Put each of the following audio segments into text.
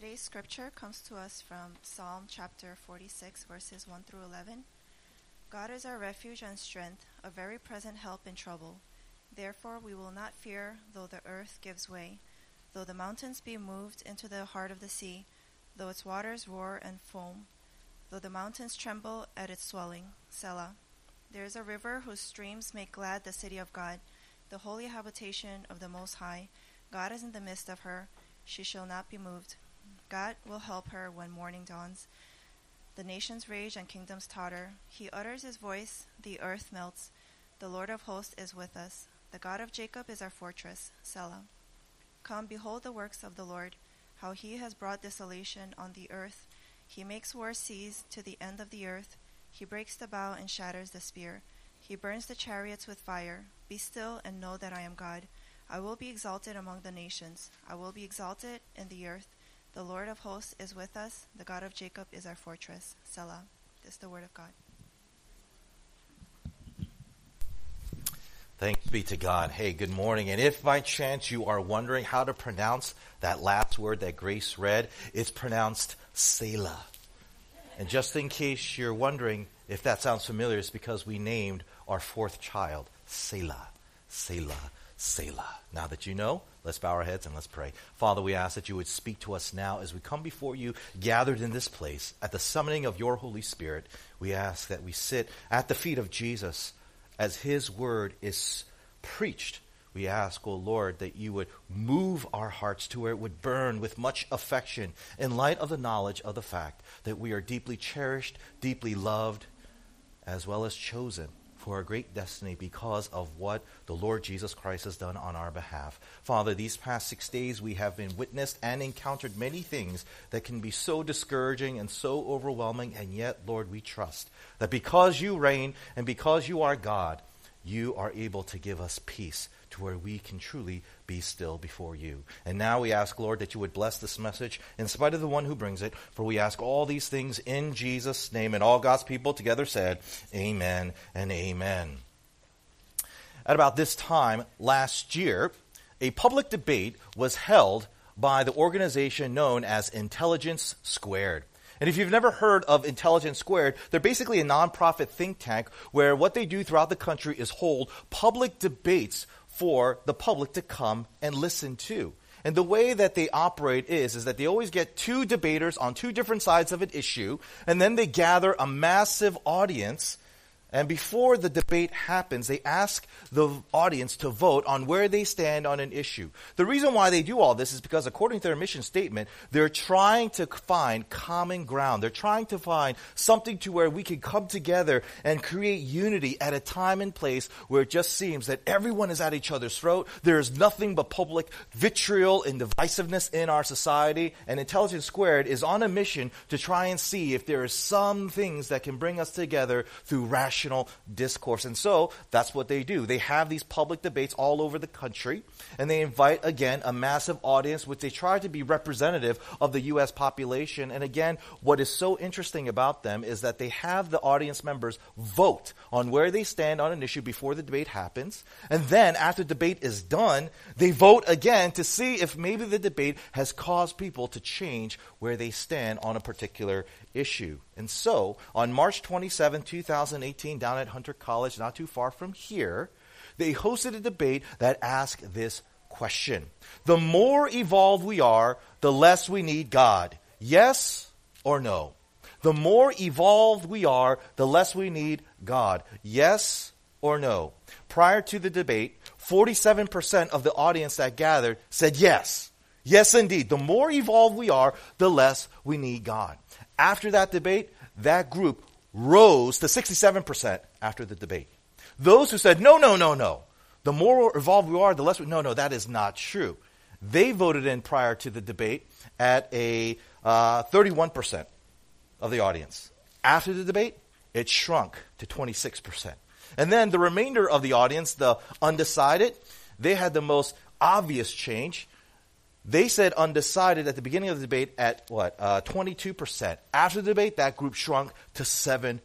Today's scripture comes to us from Psalm chapter 46, verses 1 through 11. God is our refuge and strength, a very present help in trouble. Therefore we will not fear, though the earth gives way, though the mountains be moved into the heart of the sea, though its waters roar and foam, though the mountains tremble at its swelling. Selah. There is a river whose streams make glad the city of God, the holy habitation of the Most High. God is in the midst of her. She shall not be moved. God will help her when morning dawns. The nations rage and kingdoms totter. He utters his voice, the earth melts. The Lord of hosts is with us. The God of Jacob is our fortress. Selah. Come, behold the works of the Lord, how he has brought desolation on the earth. He makes war cease to the end of the earth. He breaks the bow and shatters the spear. He burns the chariots with fire. Be still and know that I am God. I will be exalted among the nations. I will be exalted in the earth. The Lord of hosts is with us. The God of Jacob is our fortress. Selah. This is the word of God. Thanks be to God. Hey, good morning. And if by chance you are wondering how to pronounce that last word that Grace read, it's pronounced Selah. And just in case you're wondering if that sounds familiar, it's because we named our fourth child Selah. Selah. Selah. Now that you know, let's bow our heads and let's pray. Father, we ask that you would speak to us now as we come before you, gathered in this place at the summoning of your Holy Spirit. We ask that we sit at the feet of Jesus as his word is preached. We ask, O oh Lord, that you would move our hearts to where it would burn with much affection in light of the knowledge of the fact that we are deeply cherished, deeply loved, as well as chosen a great destiny because of what the Lord Jesus Christ has done on our behalf. Father, these past six days we have been witnessed and encountered many things that can be so discouraging and so overwhelming, and yet, Lord, we trust that because you reign and because you are God, you are able to give us peace to where we can truly be still before you. And now we ask, Lord, that you would bless this message in spite of the one who brings it. For we ask all these things in Jesus' name. And all God's people together said, Amen and Amen. At about this time last year, a public debate was held by the organization known as Intelligence Squared. And if you've never heard of Intelligence Squared, they're basically a nonprofit think tank where what they do throughout the country is hold public debates for the public to come and listen to. And the way that they operate is, is that they always get two debaters on two different sides of an issue, and then they gather a massive audience and before the debate happens, they ask the audience to vote on where they stand on an issue. The reason why they do all this is because, according to their mission statement, they're trying to find common ground. They're trying to find something to where we can come together and create unity at a time and place where it just seems that everyone is at each other's throat. There is nothing but public vitriol and divisiveness in our society. And Intelligence Squared is on a mission to try and see if there are some things that can bring us together through rational discourse. And so that's what they do. They have these public debates all over the country, and they invite, again, a massive audience, which they try to be representative of the U.S. population. And again, what is so interesting about them is that they have the audience members vote on where they stand on an issue before the debate happens. And then, after debate is done, they vote again to see if maybe the debate has caused people to change where they stand on a particular issue. And so, on March 27, 2018, down at Hunter College, not too far from here, they hosted a debate that asked this question The more evolved we are, the less we need God. Yes or no? The more evolved we are, the less we need God. Yes or no? Prior to the debate, 47% of the audience that gathered said yes. Yes, indeed. The more evolved we are, the less we need God. After that debate, that group rose to 67% after the debate. Those who said, no, no, no, no, the more evolved we are, the less we, no, no, that is not true. They voted in prior to the debate at a uh, 31% of the audience. After the debate, it shrunk to 26%. And then the remainder of the audience, the undecided, they had the most obvious change. They said undecided at the beginning of the debate at what? Uh, 22%. After the debate, that group shrunk to 7%.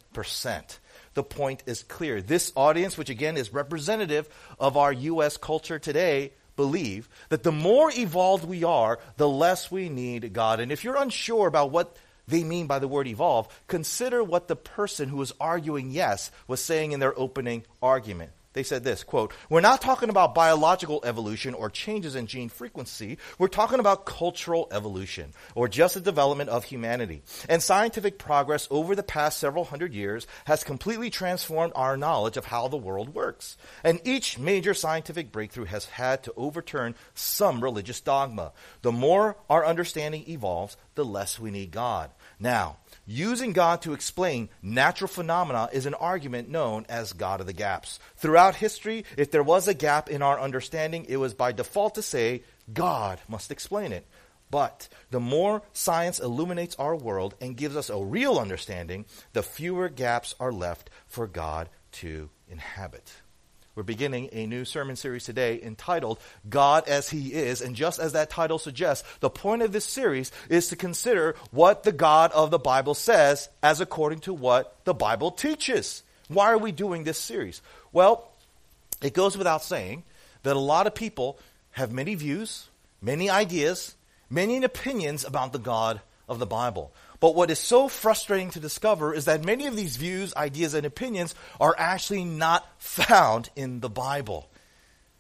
The point is clear. This audience, which again is representative of our U.S. culture today, believe that the more evolved we are, the less we need God. And if you're unsure about what they mean by the word evolve, consider what the person who was arguing yes was saying in their opening argument. They said this, quote, We're not talking about biological evolution or changes in gene frequency. We're talking about cultural evolution or just the development of humanity. And scientific progress over the past several hundred years has completely transformed our knowledge of how the world works. And each major scientific breakthrough has had to overturn some religious dogma. The more our understanding evolves, the less we need God. Now, Using God to explain natural phenomena is an argument known as God of the gaps. Throughout history, if there was a gap in our understanding, it was by default to say, God must explain it. But the more science illuminates our world and gives us a real understanding, the fewer gaps are left for God to inhabit. We're beginning a new sermon series today entitled God as He Is. And just as that title suggests, the point of this series is to consider what the God of the Bible says as according to what the Bible teaches. Why are we doing this series? Well, it goes without saying that a lot of people have many views, many ideas, many opinions about the God of the Bible. But what is so frustrating to discover is that many of these views, ideas, and opinions are actually not found in the Bible.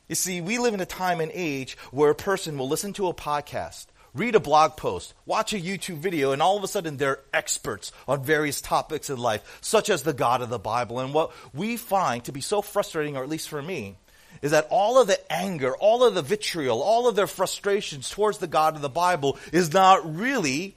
You see, we live in a time and age where a person will listen to a podcast, read a blog post, watch a YouTube video, and all of a sudden they're experts on various topics in life, such as the God of the Bible. And what we find to be so frustrating, or at least for me, is that all of the anger, all of the vitriol, all of their frustrations towards the God of the Bible is not really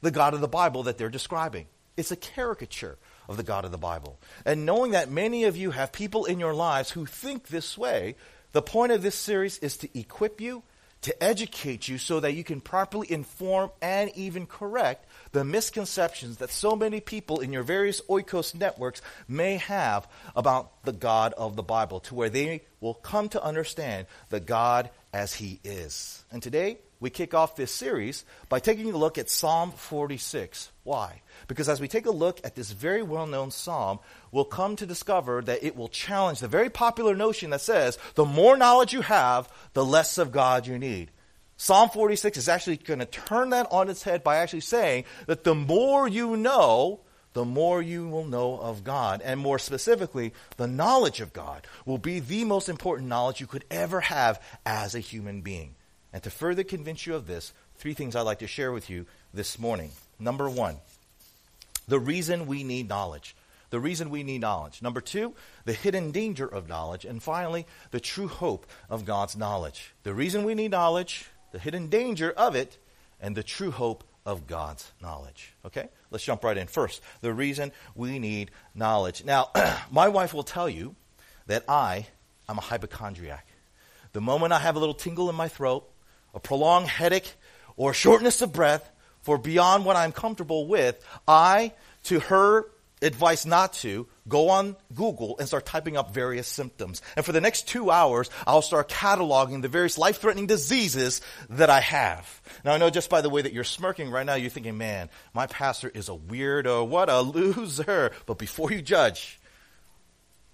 the God of the Bible that they're describing. It's a caricature of the God of the Bible. And knowing that many of you have people in your lives who think this way, the point of this series is to equip you, to educate you so that you can properly inform and even correct the misconceptions that so many people in your various oikos networks may have about the God of the Bible, to where they will come to understand the God as He is. And today, we kick off this series by taking a look at Psalm 46. Why? Because as we take a look at this very well known psalm, we'll come to discover that it will challenge the very popular notion that says the more knowledge you have, the less of God you need. Psalm 46 is actually going to turn that on its head by actually saying that the more you know, the more you will know of God. And more specifically, the knowledge of God will be the most important knowledge you could ever have as a human being. And to further convince you of this, three things I'd like to share with you this morning. Number one, the reason we need knowledge. The reason we need knowledge. Number two, the hidden danger of knowledge. And finally, the true hope of God's knowledge. The reason we need knowledge, the hidden danger of it, and the true hope of God's knowledge. Okay? Let's jump right in. First, the reason we need knowledge. Now, my wife will tell you that I am a hypochondriac. The moment I have a little tingle in my throat, a prolonged headache, or shortness of breath, for beyond what I'm comfortable with, I, to her advice not to, go on Google and start typing up various symptoms. And for the next two hours, I'll start cataloging the various life threatening diseases that I have. Now, I know just by the way that you're smirking right now, you're thinking, man, my pastor is a weirdo. What a loser. But before you judge,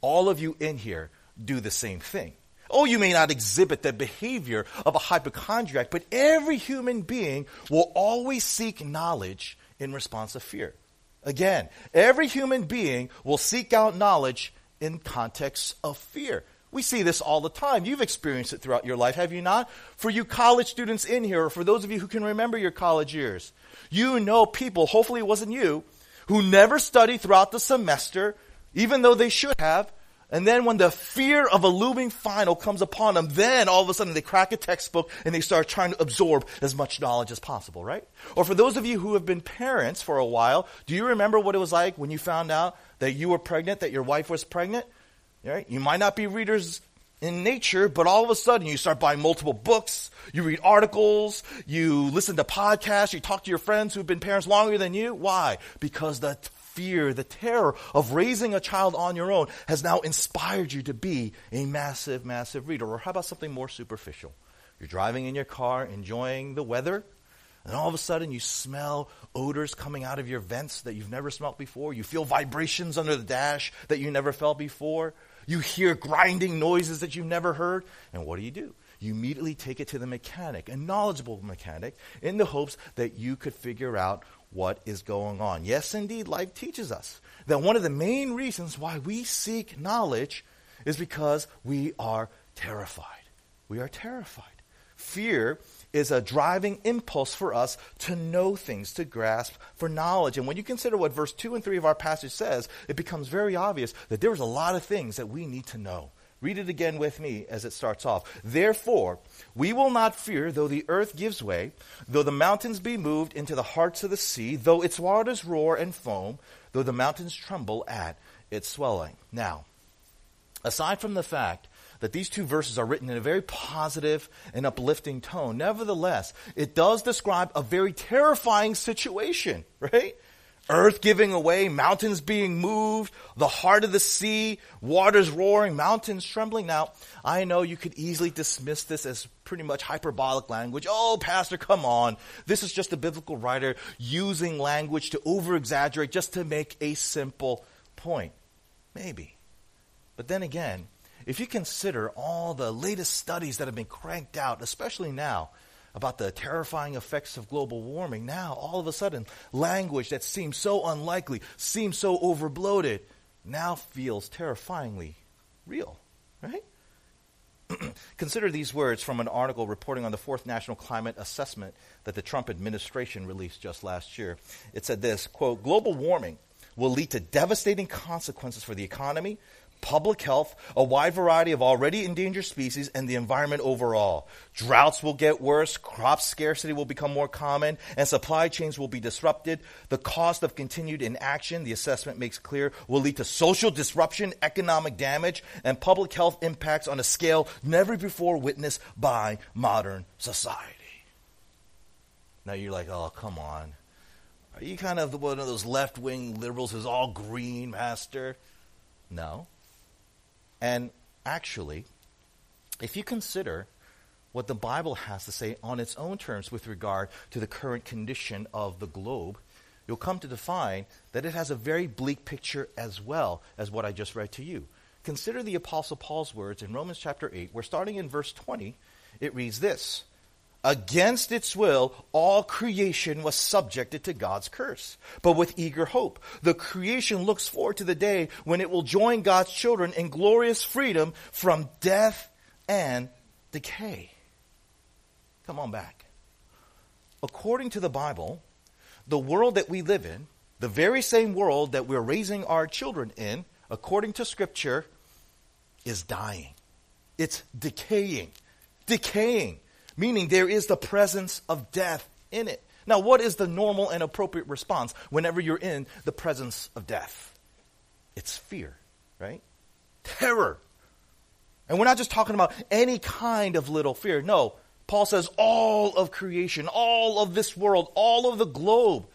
all of you in here do the same thing. Oh, you may not exhibit the behavior of a hypochondriac, but every human being will always seek knowledge in response to fear. Again, every human being will seek out knowledge in context of fear. We see this all the time. You've experienced it throughout your life, have you not? For you college students in here, or for those of you who can remember your college years, you know people, hopefully it wasn't you, who never studied throughout the semester, even though they should have, and then when the fear of a looming final comes upon them, then all of a sudden they crack a textbook and they start trying to absorb as much knowledge as possible, right? Or for those of you who have been parents for a while, do you remember what it was like when you found out that you were pregnant, that your wife was pregnant? Right? You might not be readers in nature, but all of a sudden you start buying multiple books, you read articles, you listen to podcasts, you talk to your friends who've been parents longer than you. Why? Because the fear, the terror of raising a child on your own has now inspired you to be a massive, massive reader. Or how about something more superficial? You're driving in your car, enjoying the weather, and all of a sudden you smell odors coming out of your vents that you've never smelled before. You feel vibrations under the dash that you never felt before. You hear grinding noises that you've never heard. And what do you do? You immediately take it to the mechanic, a knowledgeable mechanic, in the hopes that you could figure out what is going on. Yes, indeed, life teaches us that one of the main reasons why we seek knowledge is because we are terrified. We are terrified. Fear is a driving impulse for us to know things, to grasp for knowledge. And when you consider what verse 2 and 3 of our passage says, it becomes very obvious that there's a lot of things that we need to know. Read it again with me as it starts off. Therefore, we will not fear though the earth gives way, though the mountains be moved into the hearts of the sea, though its waters roar and foam, though the mountains tremble at its swelling. Now, aside from the fact that these two verses are written in a very positive and uplifting tone, nevertheless, it does describe a very terrifying situation, right? Earth giving away, mountains being moved, the heart of the sea, waters roaring, mountains trembling. Now, I know you could easily dismiss this as pretty much hyperbolic language. Oh, Pastor, come on. This is just a biblical writer using language to over exaggerate just to make a simple point. Maybe. But then again, if you consider all the latest studies that have been cranked out, especially now, about the terrifying effects of global warming, now all of a sudden, language that seems so unlikely, seems so overbloated, now feels terrifyingly real, right? Consider these words from an article reporting on the fourth national climate assessment that the Trump administration released just last year. It said this quote, global warming will lead to devastating consequences for the economy, public health, a wide variety of already endangered species, and the environment overall. Droughts will get worse, crop scarcity will become more common, and supply chains will be disrupted. The cost of continued inaction, the assessment makes clear, will lead to social disruption, economic damage, and public health impacts on a scale never before witnessed by modern society. Now you're like, oh, come on. Are you kind of one of those left wing liberals who's all green, Master? No. And actually, if you consider what the Bible has to say on its own terms with regard to the current condition of the globe, you'll come to define that it has a very bleak picture as well as what I just read to you. Consider the Apostle Paul's words in Romans chapter 8, where starting in verse 20, it reads this Against its will, all creation was subjected to God's curse. But with eager hope, the creation looks forward to the day when it will join God's children in glorious freedom from death and decay. Come on back. According to the Bible, the world that we live in, the very same world that we're raising our children in, according to Scripture, is dying. It's decaying. Decaying meaning there is the presence of death in it. Now, what is the normal and appropriate response whenever you're in the presence of death? It's fear, right? Terror. And we're not just talking about any kind of little fear. No, Paul says all of creation, all of this world, all of the globe,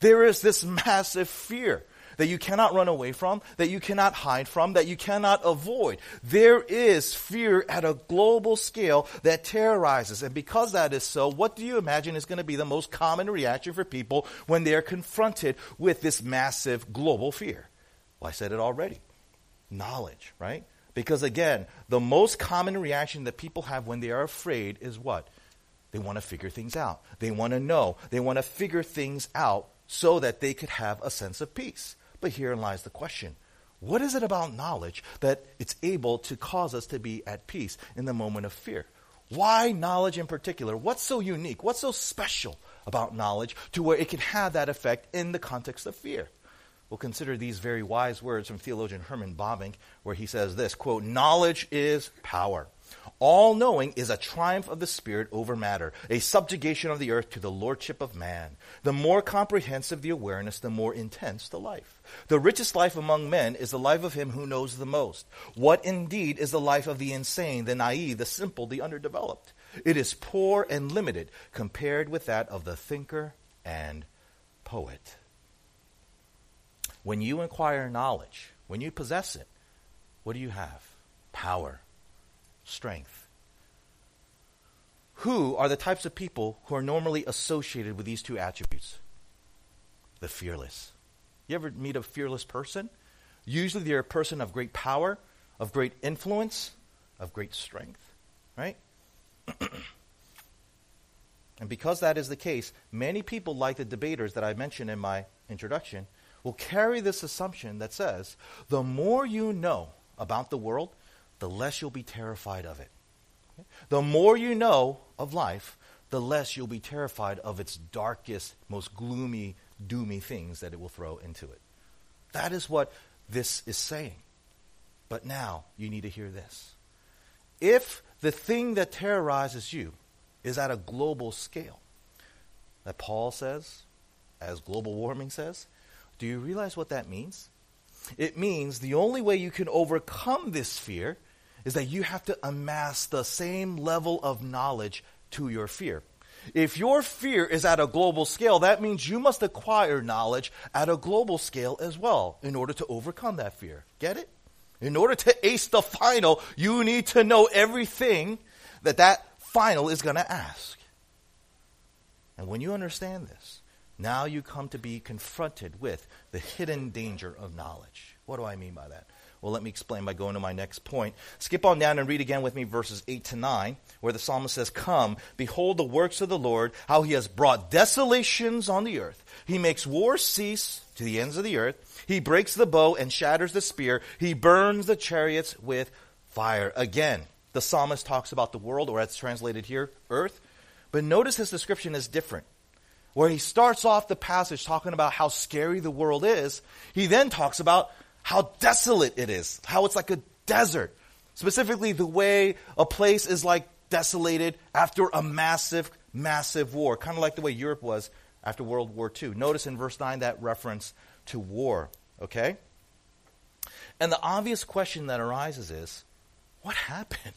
there is this massive fear that you cannot run away from, that you cannot hide from, that you cannot avoid. There is fear at a global scale that terrorizes. And because that is so, what do you imagine is going to be the most common reaction for people when they're confronted with this massive global fear? Well, I said it already. Knowledge, right? Because again, the most common reaction that people have when they are afraid is what? They want to figure things out. They want to know. They want to figure things out so that they could have a sense of peace. But herein lies the question. What is it about knowledge that it's able to cause us to be at peace in the moment of fear? Why knowledge in particular? What's so unique? What's so special about knowledge to where it can have that effect in the context of fear? We'll consider these very wise words from theologian Herman Bavinck, where he says this quote, Knowledge is power. All knowing is a triumph of the Spirit over matter, a subjugation of the earth to the lordship of man. The more comprehensive the awareness, the more intense the life. The richest life among men is the life of him who knows the most. What indeed is the life of the insane, the naive, the simple, the underdeveloped? It is poor and limited compared with that of the thinker and poet. When you acquire knowledge, when you possess it, what do you have? Power strength. Who are the types of people who are normally associated with these two attributes? The fearless. You ever meet a fearless person? Usually they're a person of great power, of great influence, of great strength, right? and because that is the case, many people, like the debaters that I mentioned in my introduction, will carry this assumption that says the more you know about the world, the less you'll be terrified of it. The more you know of life, the less you'll be terrified of its darkest, most gloomy, doomy things that it will throw into it. That is what this is saying. But now you need to hear this. If the thing that terrorizes you is at a global scale, that Paul says, as global warming says, do you realize what that means? It means the only way you can overcome this fear is that you have to amass the same level of knowledge to your fear. If your fear is at a global scale, that means you must acquire knowledge at a global scale as well in order to overcome that fear. Get it? In order to ace the final, you need to know everything that that final is going to ask. And when you understand this, now you come to be confronted with the hidden danger of knowledge. What do I mean by that? Well, let me explain by going to my next point. Skip on down and read again with me verses 8 to 9, where the psalmist says, Come, behold the works of the Lord, how he has brought desolations on the earth. He makes war cease to the ends of the earth. He breaks the bow and shatters the spear. He burns the chariots with fire. Again, the psalmist talks about the world, or as translated here, earth. But notice his description is different. Where he starts off the passage talking about how scary the world is, he then talks about how desolate it is, how it's like a desert. Specifically, the way a place is like desolated after a massive, massive war, kind of like the way Europe was after World War II. Notice in verse 9 that reference to war, okay? And the obvious question that arises is what happened?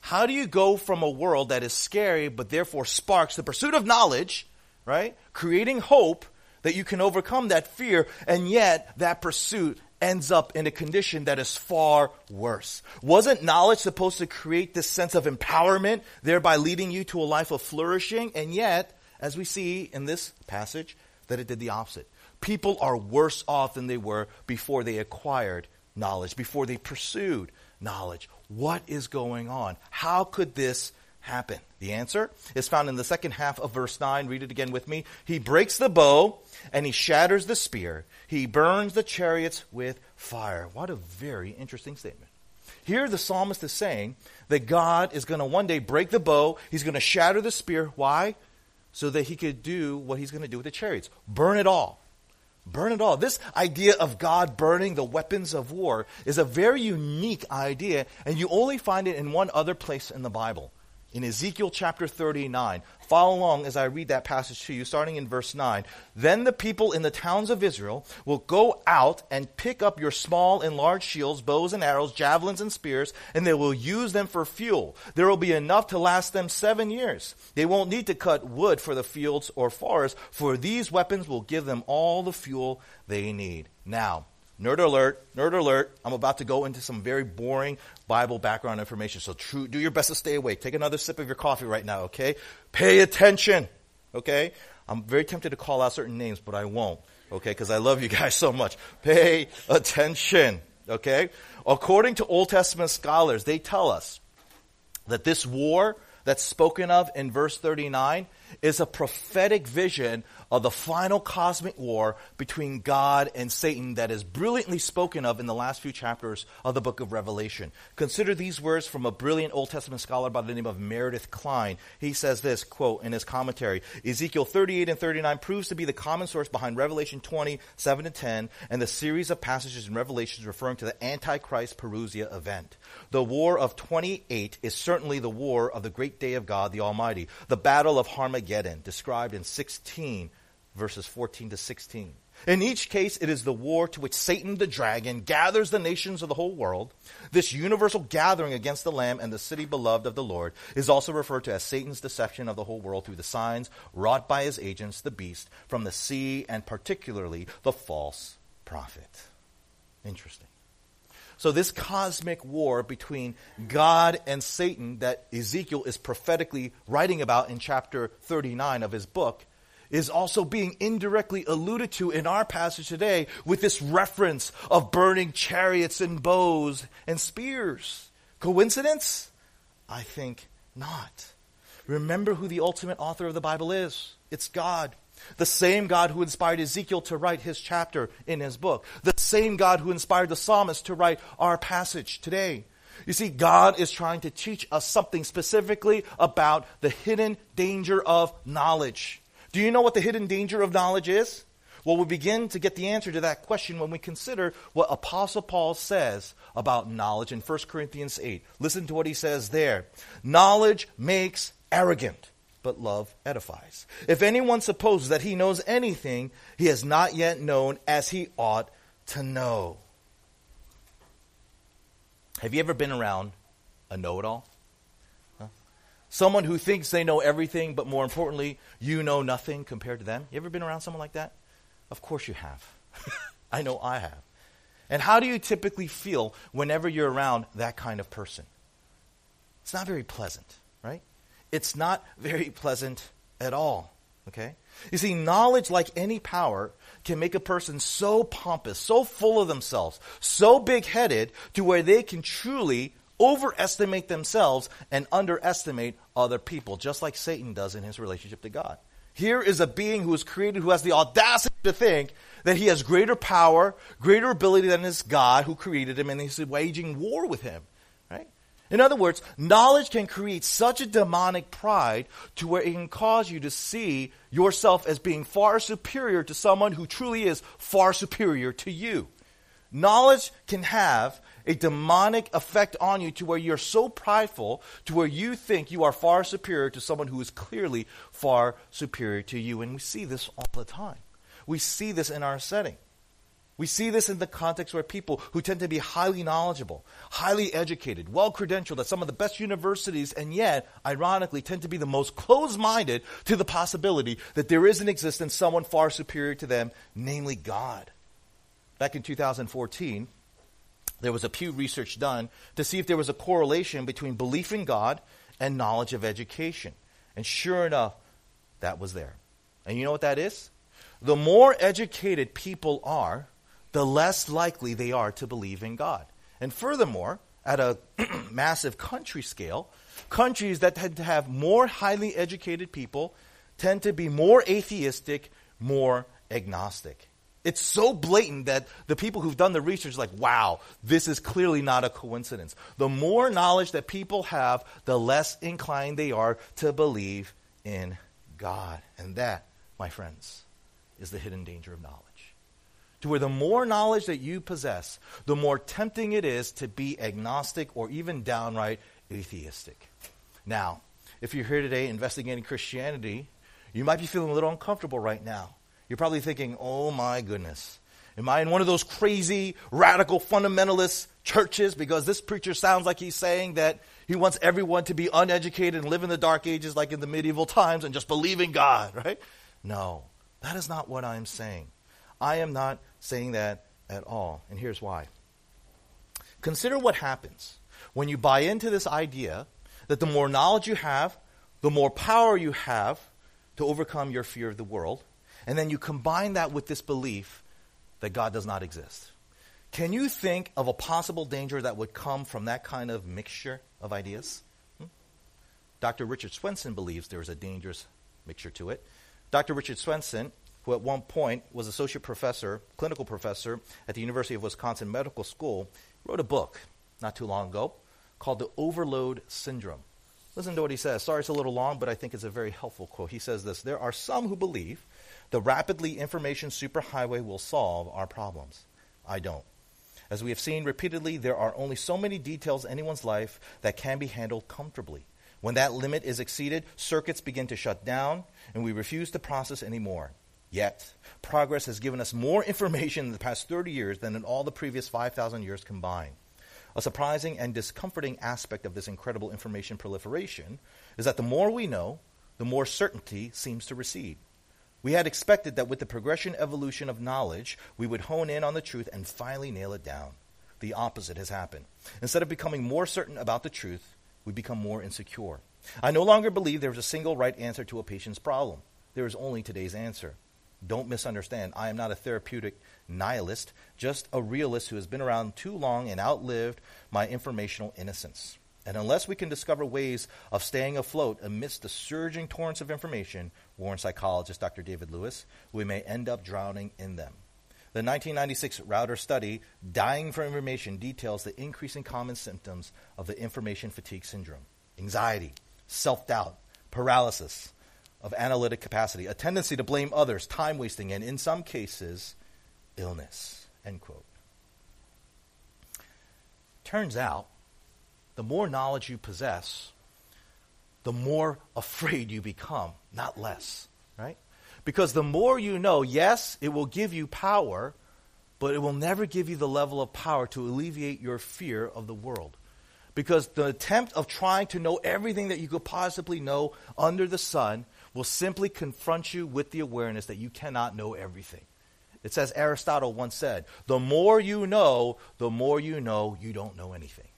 How do you go from a world that is scary but therefore sparks the pursuit of knowledge, right? Creating hope that you can overcome that fear, and yet that pursuit ends up in a condition that is far worse. Wasn't knowledge supposed to create this sense of empowerment, thereby leading you to a life of flourishing? And yet, as we see in this passage, that it did the opposite. People are worse off than they were before they acquired knowledge, before they pursued knowledge. What is going on? How could this happen? The answer is found in the second half of verse 9. Read it again with me. He breaks the bow and he shatters the spear. He burns the chariots with fire. What a very interesting statement. Here, the psalmist is saying that God is going to one day break the bow, he's going to shatter the spear. Why? So that he could do what he's going to do with the chariots burn it all. Burn it all. This idea of God burning the weapons of war is a very unique idea, and you only find it in one other place in the Bible in Ezekiel chapter 39. Follow along as I read that passage to you, starting in verse 9. Then the people in the towns of Israel will go out and pick up your small and large shields, bows and arrows, javelins and spears, and they will use them for fuel. There will be enough to last them seven years. They won't need to cut wood for the fields or forests, for these weapons will give them all the fuel they need. Now, Nerd alert, nerd alert. I'm about to go into some very boring Bible background information. So true, do your best to stay awake. Take another sip of your coffee right now, okay? Pay attention, okay? I'm very tempted to call out certain names, but I won't, okay? Because I love you guys so much. Pay attention, okay? According to Old Testament scholars, they tell us that this war that's spoken of in verse 39 is a prophetic vision of the final cosmic war between God and Satan that is brilliantly spoken of in the last few chapters of the book of Revelation. Consider these words from a brilliant Old Testament scholar by the name of Meredith Kline. He says this, quote, in his commentary, Ezekiel 38 and 39 proves to be the common source behind Revelation 20, 7 to 10, and the series of passages in Revelations referring to the Antichrist Parousia event. The war of 28 is certainly the war of the great day of God the Almighty, the battle of Armageddon, described in 16 verses 14 to 16. In each case, it is the war to which Satan the dragon gathers the nations of the whole world. This universal gathering against the Lamb and the city beloved of the Lord is also referred to as Satan's deception of the whole world through the signs wrought by his agents, the beast, from the sea, and particularly the false prophet. Interesting. So, this cosmic war between God and Satan that Ezekiel is prophetically writing about in chapter 39 of his book is also being indirectly alluded to in our passage today with this reference of burning chariots and bows and spears. Coincidence? I think not. Remember who the ultimate author of the Bible is it's God. The same God who inspired Ezekiel to write his chapter in his book. The same God who inspired the psalmist to write our passage today. You see, God is trying to teach us something specifically about the hidden danger of knowledge. Do you know what the hidden danger of knowledge is? Well, we begin to get the answer to that question when we consider what Apostle Paul says about knowledge in 1 Corinthians 8. Listen to what he says there. Knowledge makes arrogant, but love edifies. If anyone supposes that he knows anything, he has not yet known as he ought to know. Have you ever been around a know it all? Huh? Someone who thinks they know everything, but more importantly, you know nothing compared to them? You ever been around someone like that? Of course you have. I know I have. And how do you typically feel whenever you're around that kind of person? It's not very pleasant, right? It's not very pleasant at all, okay? You see, knowledge, like any power, can make a person so pompous, so full of themselves, so big headed, to where they can truly overestimate themselves and underestimate other people, just like Satan does in his relationship to God. Here is a being who was created who has the audacity to think that he has greater power, greater ability than his God who created him, and he's waging war with him. In other words, knowledge can create such a demonic pride to where it can cause you to see yourself as being far superior to someone who truly is far superior to you. Knowledge can have a demonic effect on you to where you're so prideful to where you think you are far superior to someone who is clearly far superior to you. And we see this all the time. We see this in our setting. We see this in the context where people who tend to be highly knowledgeable, highly educated, well credentialed at some of the best universities, and yet, ironically, tend to be the most closed minded to the possibility that there is in existence someone far superior to them, namely God. Back in 2014, there was a Pew research done to see if there was a correlation between belief in God and knowledge of education. And sure enough, that was there. And you know what that is? The more educated people are, the less likely they are to believe in God. And furthermore, at a massive country scale, countries that tend to have more highly educated people tend to be more atheistic, more agnostic. It's so blatant that the people who've done the research like, wow, this is clearly not a coincidence. The more knowledge that people have, the less inclined they are to believe in God. And that, my friends, is the hidden danger of knowledge. To where the more knowledge that you possess, the more tempting it is to be agnostic or even downright atheistic. Now, if you're here today investigating Christianity, you might be feeling a little uncomfortable right now you're probably thinking, oh my goodness. Am I in one of those crazy, radical, fundamentalist churches? Because this preacher sounds like he's saying that he wants everyone to be uneducated and live in the dark ages like in the medieval times and just believe in God, right? No, that is not what I'm saying. I am not saying that at all. And here's why. Consider what happens when you buy into this idea that the more knowledge you have, the more power you have to overcome your fear of the world, and then you combine that with this belief that God does not exist. Can you think of a possible danger that would come from that kind of mixture of ideas? Hmm? Dr. Richard Swenson believes there is a dangerous mixture to it. Dr. Richard Swenson, who at one point was associate professor, clinical professor at the University of Wisconsin Medical School, wrote a book not too long ago called The Overload Syndrome. Listen to what he says. Sorry it's a little long, but I think it's a very helpful quote. He says this There are some who believe the rapidly information superhighway will solve our problems. I don't. As we have seen repeatedly, there are only so many details in anyone's life that can be handled comfortably. When that limit is exceeded, circuits begin to shut down, and we refuse to process anymore. Yet, progress has given us more information in the past 30 years than in all the previous 5,000 years combined. A surprising and discomforting aspect of this incredible information proliferation is that the more we know, the more certainty seems to recede. We had expected that with the progression evolution of knowledge, we would hone in on the truth and finally nail it down. The opposite has happened. Instead of becoming more certain about the truth, we become more insecure. I no longer believe there is a single right answer to a patient's problem. There is only today's answer. Don't misunderstand. I am not a therapeutic nihilist, just a realist who has been around too long and outlived my informational innocence. And unless we can discover ways of staying afloat amidst the surging torrents of information, warned psychologist Dr. David Lewis, we may end up drowning in them. The 1996 Router study, Dying for Information, details the increasing common symptoms of the information fatigue syndrome anxiety, self doubt, paralysis of analytic capacity, a tendency to blame others, time wasting, and in some cases, illness. End quote. Turns out, the more knowledge you possess, the more afraid you become, not less, right? Because the more you know, yes, it will give you power, but it will never give you the level of power to alleviate your fear of the world. Because the attempt of trying to know everything that you could possibly know under the sun will simply confront you with the awareness that you cannot know everything. It says Aristotle once said, the more you know, the more you know you don't know anything.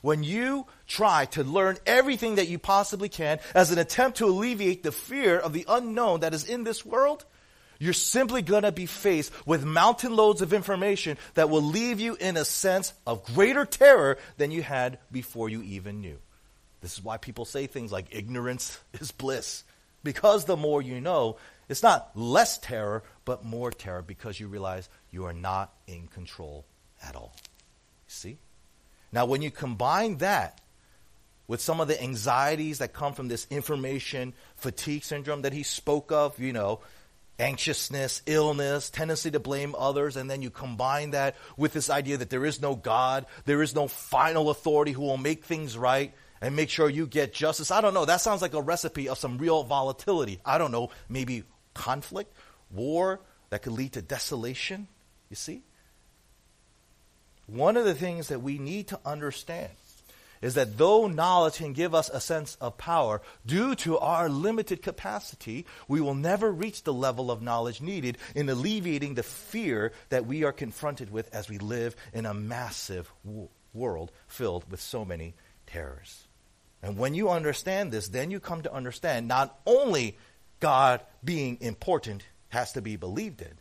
When you try to learn everything that you possibly can as an attempt to alleviate the fear of the unknown that is in this world, you're simply going to be faced with mountain loads of information that will leave you in a sense of greater terror than you had before you even knew. This is why people say things like ignorance is bliss. Because the more you know, it's not less terror, but more terror because you realize you are not in control at all. See? Now, when you combine that with some of the anxieties that come from this information fatigue syndrome that he spoke of, you know, anxiousness, illness, tendency to blame others, and then you combine that with this idea that there is no God, there is no final authority who will make things right and make sure you get justice. I don't know. That sounds like a recipe of some real volatility. I don't know. Maybe conflict, war that could lead to desolation. You see? One of the things that we need to understand is that though knowledge can give us a sense of power, due to our limited capacity, we will never reach the level of knowledge needed in alleviating the fear that we are confronted with as we live in a massive world filled with so many terrors. And when you understand this, then you come to understand not only God being important has to be believed in,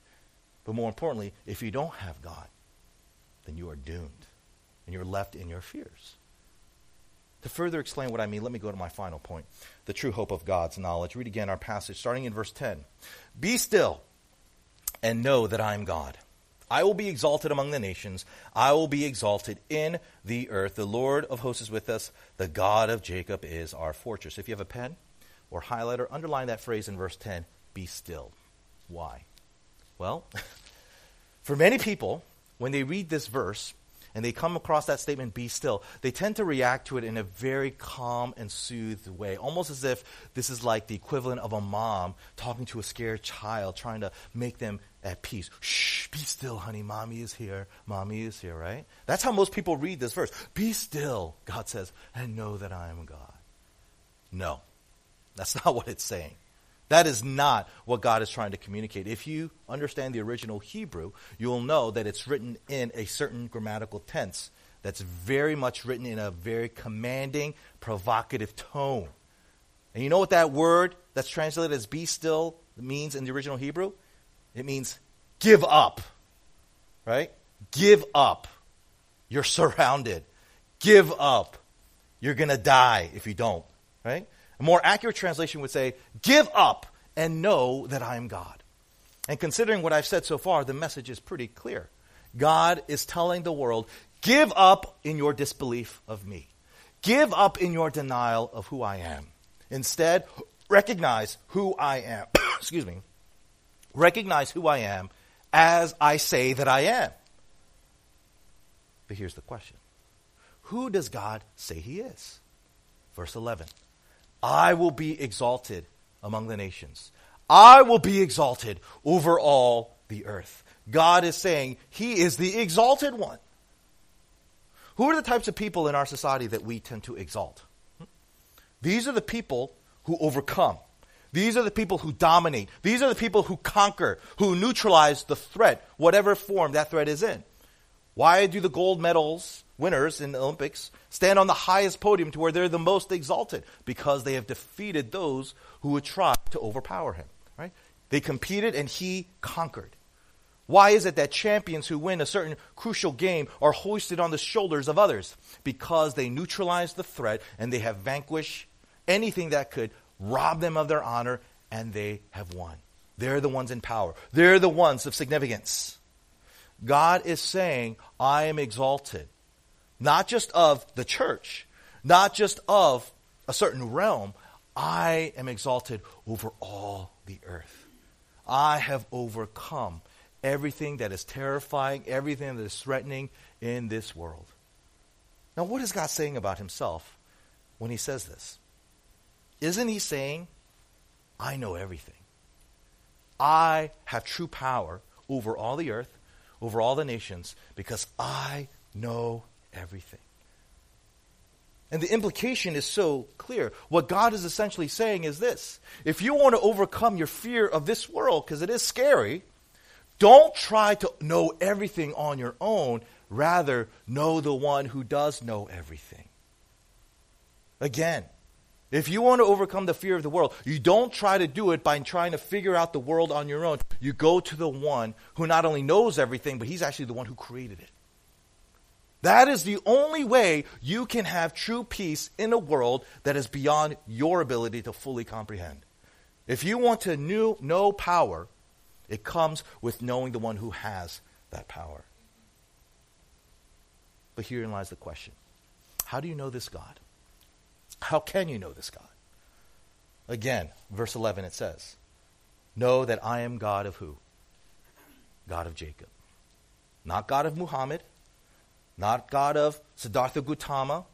but more importantly, if you don't have God, then you are doomed and you're left in your fears. To further explain what I mean, let me go to my final point the true hope of God's knowledge. Read again our passage, starting in verse 10. Be still and know that I am God. I will be exalted among the nations. I will be exalted in the earth. The Lord of hosts is with us. The God of Jacob is our fortress. If you have a pen or highlighter, underline that phrase in verse 10 be still. Why? Well, for many people, when they read this verse and they come across that statement, be still, they tend to react to it in a very calm and soothed way, almost as if this is like the equivalent of a mom talking to a scared child, trying to make them at peace. Shh, be still, honey. Mommy is here. Mommy is here, right? That's how most people read this verse. Be still, God says, and know that I am God. No, that's not what it's saying. That is not what God is trying to communicate. If you understand the original Hebrew, you'll know that it's written in a certain grammatical tense that's very much written in a very commanding, provocative tone. And you know what that word that's translated as be still means in the original Hebrew? It means give up. Right? Give up. You're surrounded. Give up. You're going to die if you don't. Right? A more accurate translation would say, Give up and know that I am God. And considering what I've said so far, the message is pretty clear. God is telling the world, Give up in your disbelief of me. Give up in your denial of who I am. Instead, recognize who I am. Excuse me. Recognize who I am as I say that I am. But here's the question Who does God say he is? Verse 11. I will be exalted among the nations. I will be exalted over all the earth. God is saying he is the exalted one. Who are the types of people in our society that we tend to exalt? These are the people who overcome. These are the people who dominate. These are the people who conquer, who neutralize the threat, whatever form that threat is in. Why do the gold medals winners in the Olympics stand on the highest podium to where they're the most exalted because they have defeated those who would try to overpower him. Right? They competed and he conquered. Why is it that champions who win a certain crucial game are hoisted on the shoulders of others? Because they neutralize the threat and they have vanquished anything that could rob them of their honor and they have won. They're the ones in power. They're the ones of significance. God is saying, I am exalted. Not just of the church, not just of a certain realm. I am exalted over all the earth. I have overcome everything that is terrifying, everything that is threatening in this world. Now, what is God saying about himself when he says this? Isn't he saying, I know everything? I have true power over all the earth, over all the nations, because I know everything. And the implication is so clear. What God is essentially saying is this if you want to overcome your fear of this world, because it is scary, don't try to know everything on your own. Rather, know the one who does know everything. Again, if you want to overcome the fear of the world, you don't try to do it by trying to figure out the world on your own. You go to the one who not only knows everything, but he's actually the one who created it. That is the only way you can have true peace in a world that is beyond your ability to fully comprehend. If you want to know, know power, it comes with knowing the one who has that power. But herein lies the question How do you know this God? How can you know this God? Again, verse 11 it says, Know that I am God of who? God of Jacob. Not God of Muhammad, not God of Siddhartha Gautama,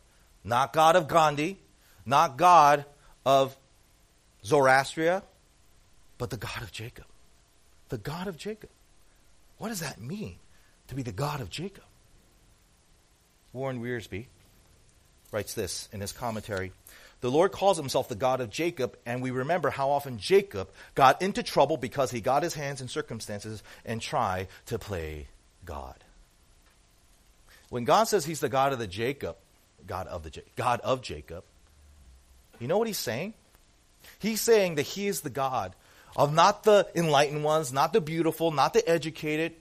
not God of Gandhi, not God of Zoroastria, but the God of Jacob. The God of Jacob. What does that mean to be the God of Jacob? Warren Wiersbe writes this in his commentary. The Lord calls himself the God of Jacob, and we remember how often Jacob got into trouble because he got his hands in circumstances and tried to play God. When God says he's the God of the Jacob, God of the God of Jacob, you know what he's saying? He's saying that he is the God of not the enlightened ones, not the beautiful, not the educated.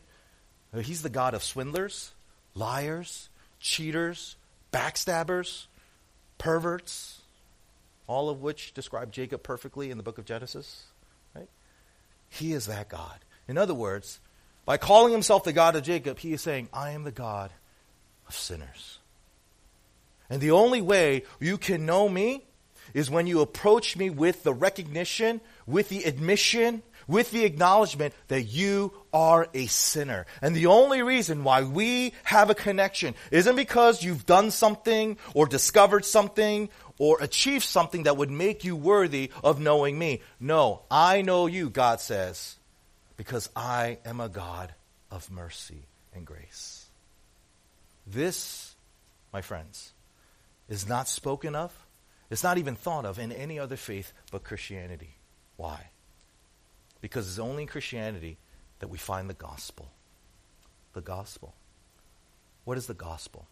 He's the God of swindlers, liars, cheaters, backstabbers, perverts, all of which describe Jacob perfectly in the book of Genesis. Right? He is that God. In other words, by calling himself the God of Jacob, he is saying, I am the God of sinners. And the only way you can know me is when you approach me with the recognition, with the admission, with the acknowledgement that you are a sinner. And the only reason why we have a connection isn't because you've done something or discovered something or achieved something that would make you worthy of knowing me. No, I know you, God says, because I am a God of mercy and grace. This, my friends, is not spoken of. It's not even thought of in any other faith but Christianity. Why? Because it's only in Christianity that we find the gospel. The gospel. What is the gospel?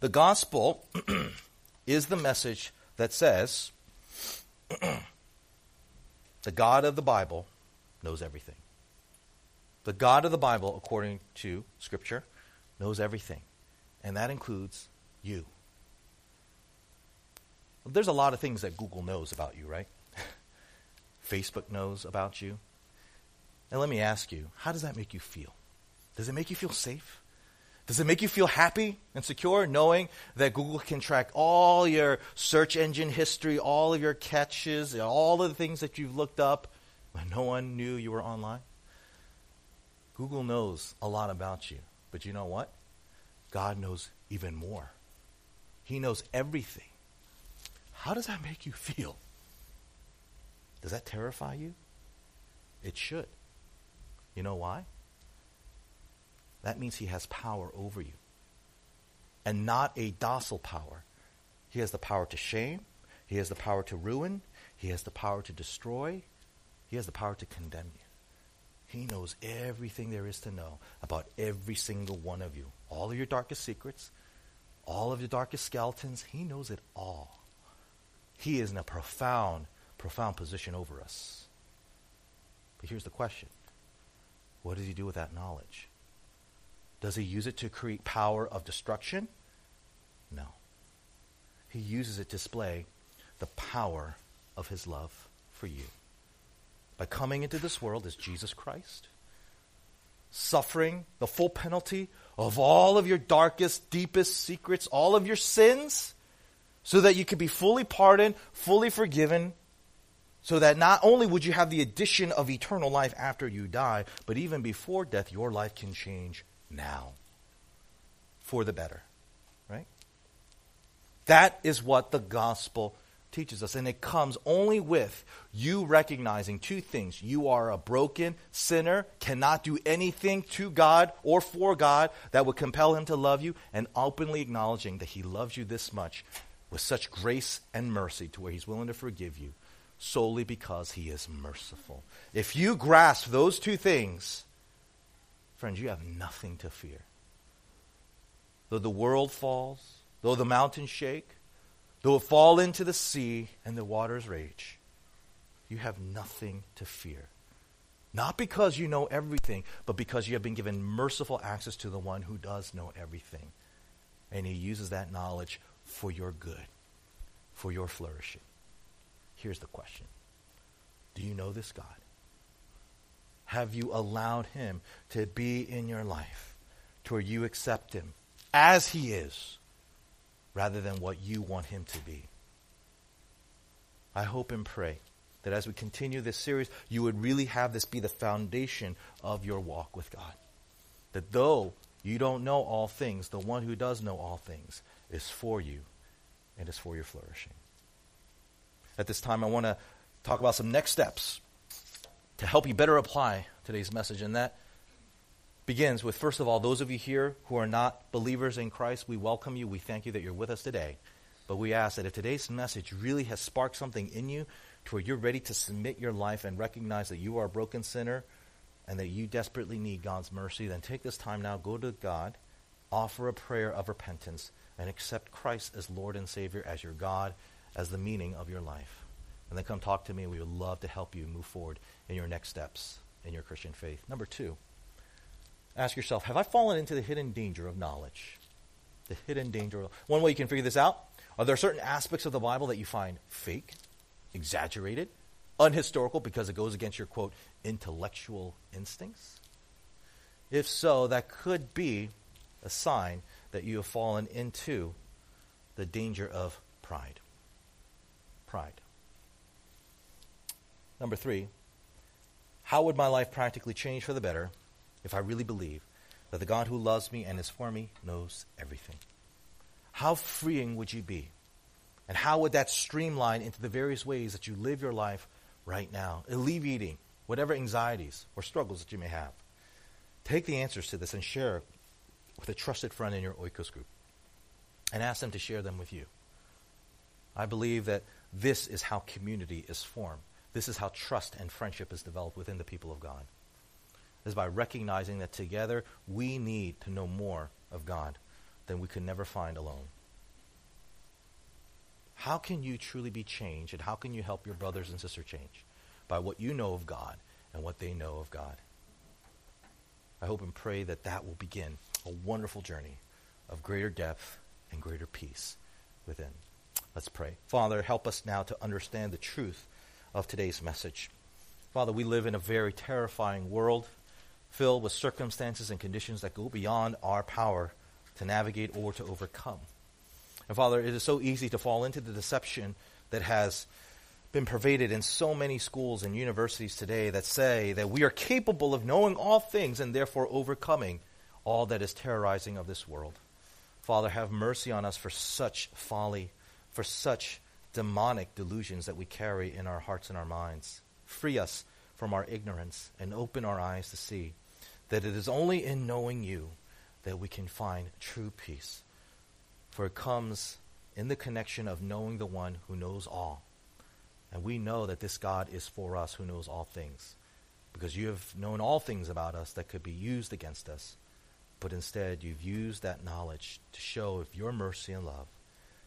The gospel is the message that says the God of the Bible knows everything. The God of the Bible, according to Scripture, knows everything. And that includes you. There's a lot of things that Google knows about you, right? Facebook knows about you. And let me ask you, how does that make you feel? Does it make you feel safe? Does it make you feel happy and secure knowing that Google can track all your search engine history, all of your catches, all of the things that you've looked up when no one knew you were online? Google knows a lot about you. But you know what? God knows even more. He knows everything. How does that make you feel? Does that terrify you? It should. You know why? That means he has power over you. And not a docile power. He has the power to shame, he has the power to ruin, he has the power to destroy, he has the power to condemn you. He knows everything there is to know about every single one of you. All of your darkest secrets, all of your darkest skeletons, he knows it all. He is in a profound profound position over us. But here's the question what does he do with that knowledge? Does he use it to create power of destruction? No. He uses it to display the power of his love for you. By coming into this world as Jesus Christ, suffering the full penalty of all of your darkest, deepest secrets, all of your sins, so that you could be fully pardoned, fully forgiven, so that not only would you have the addition of eternal life after you die, but even before death, your life can change now for the better. Right? That is what the gospel teaches us. And it comes only with you recognizing two things. You are a broken sinner, cannot do anything to God or for God that would compel him to love you, and openly acknowledging that he loves you this much with such grace and mercy to where he's willing to forgive you solely because he is merciful. If you grasp those two things, friends, you have nothing to fear. Though the world falls, though the mountains shake, though it fall into the sea and the waters rage, you have nothing to fear. Not because you know everything, but because you have been given merciful access to the one who does know everything. And he uses that knowledge for your good, for your flourishing. Here's the question Do you know this God? Have you allowed him to be in your life to where you accept him as he is rather than what you want him to be? I hope and pray that as we continue this series, you would really have this be the foundation of your walk with God. That though you don't know all things, the one who does know all things is for you and is for your flourishing. At this time, I want to talk about some next steps to help you better apply today's message. And that begins with, first of all, those of you here who are not believers in Christ, we welcome you. We thank you that you're with us today. But we ask that if today's message really has sparked something in you to where you're ready to submit your life and recognize that you are a broken sinner and that you desperately need God's mercy, then take this time now, go to God, offer a prayer of repentance, and accept Christ as Lord and Savior, as your God, as the meaning of your life. And then come talk to me. We would love to help you move forward in your next steps in your Christian faith. Number two, ask yourself Have I fallen into the hidden danger of knowledge? The hidden danger. Of, one way you can figure this out are there certain aspects of the Bible that you find fake, exaggerated, unhistorical because it goes against your, quote, intellectual instincts? If so, that could be a sign that you have fallen into the danger of pride. Pride. Number three, how would my life practically change for the better if I really believe that the God who loves me and is for me knows everything? How freeing would you be? And how would that streamline into the various ways that you live your life right now, alleviating whatever anxieties or struggles that you may have? Take the answers to this and share with a trusted friend in your Oikos group and ask them to share them with you. I believe that this is how community is formed. This is how trust and friendship is developed within the people of God. Is by recognizing that together we need to know more of God than we could never find alone. How can you truly be changed and how can you help your brothers and sisters change? By what you know of God and what they know of God. I hope and pray that that will begin a wonderful journey of greater depth and greater peace within. Let's pray. Father, help us now to understand the truth of today's message. Father, we live in a very terrifying world filled with circumstances and conditions that go beyond our power to navigate or to overcome. And Father, it is so easy to fall into the deception that has been pervaded in so many schools and universities today that say that we are capable of knowing all things and therefore overcoming all that is terrorizing of this world. Father, have mercy on us for such folly, for such demonic delusions that we carry in our hearts and our minds. Free us from our ignorance and open our eyes to see that it is only in knowing you that we can find true peace. For it comes in the connection of knowing the one who knows all. And we know that this God is for us who knows all things. Because you have known all things about us that could be used against us. But instead, you've used that knowledge to show of your mercy and love.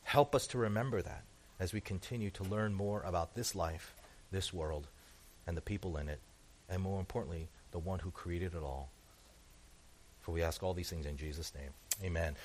Help us to remember that as we continue to learn more about this life, this world, and the people in it, and more importantly, the one who created it all. For we ask all these things in Jesus' name. Amen.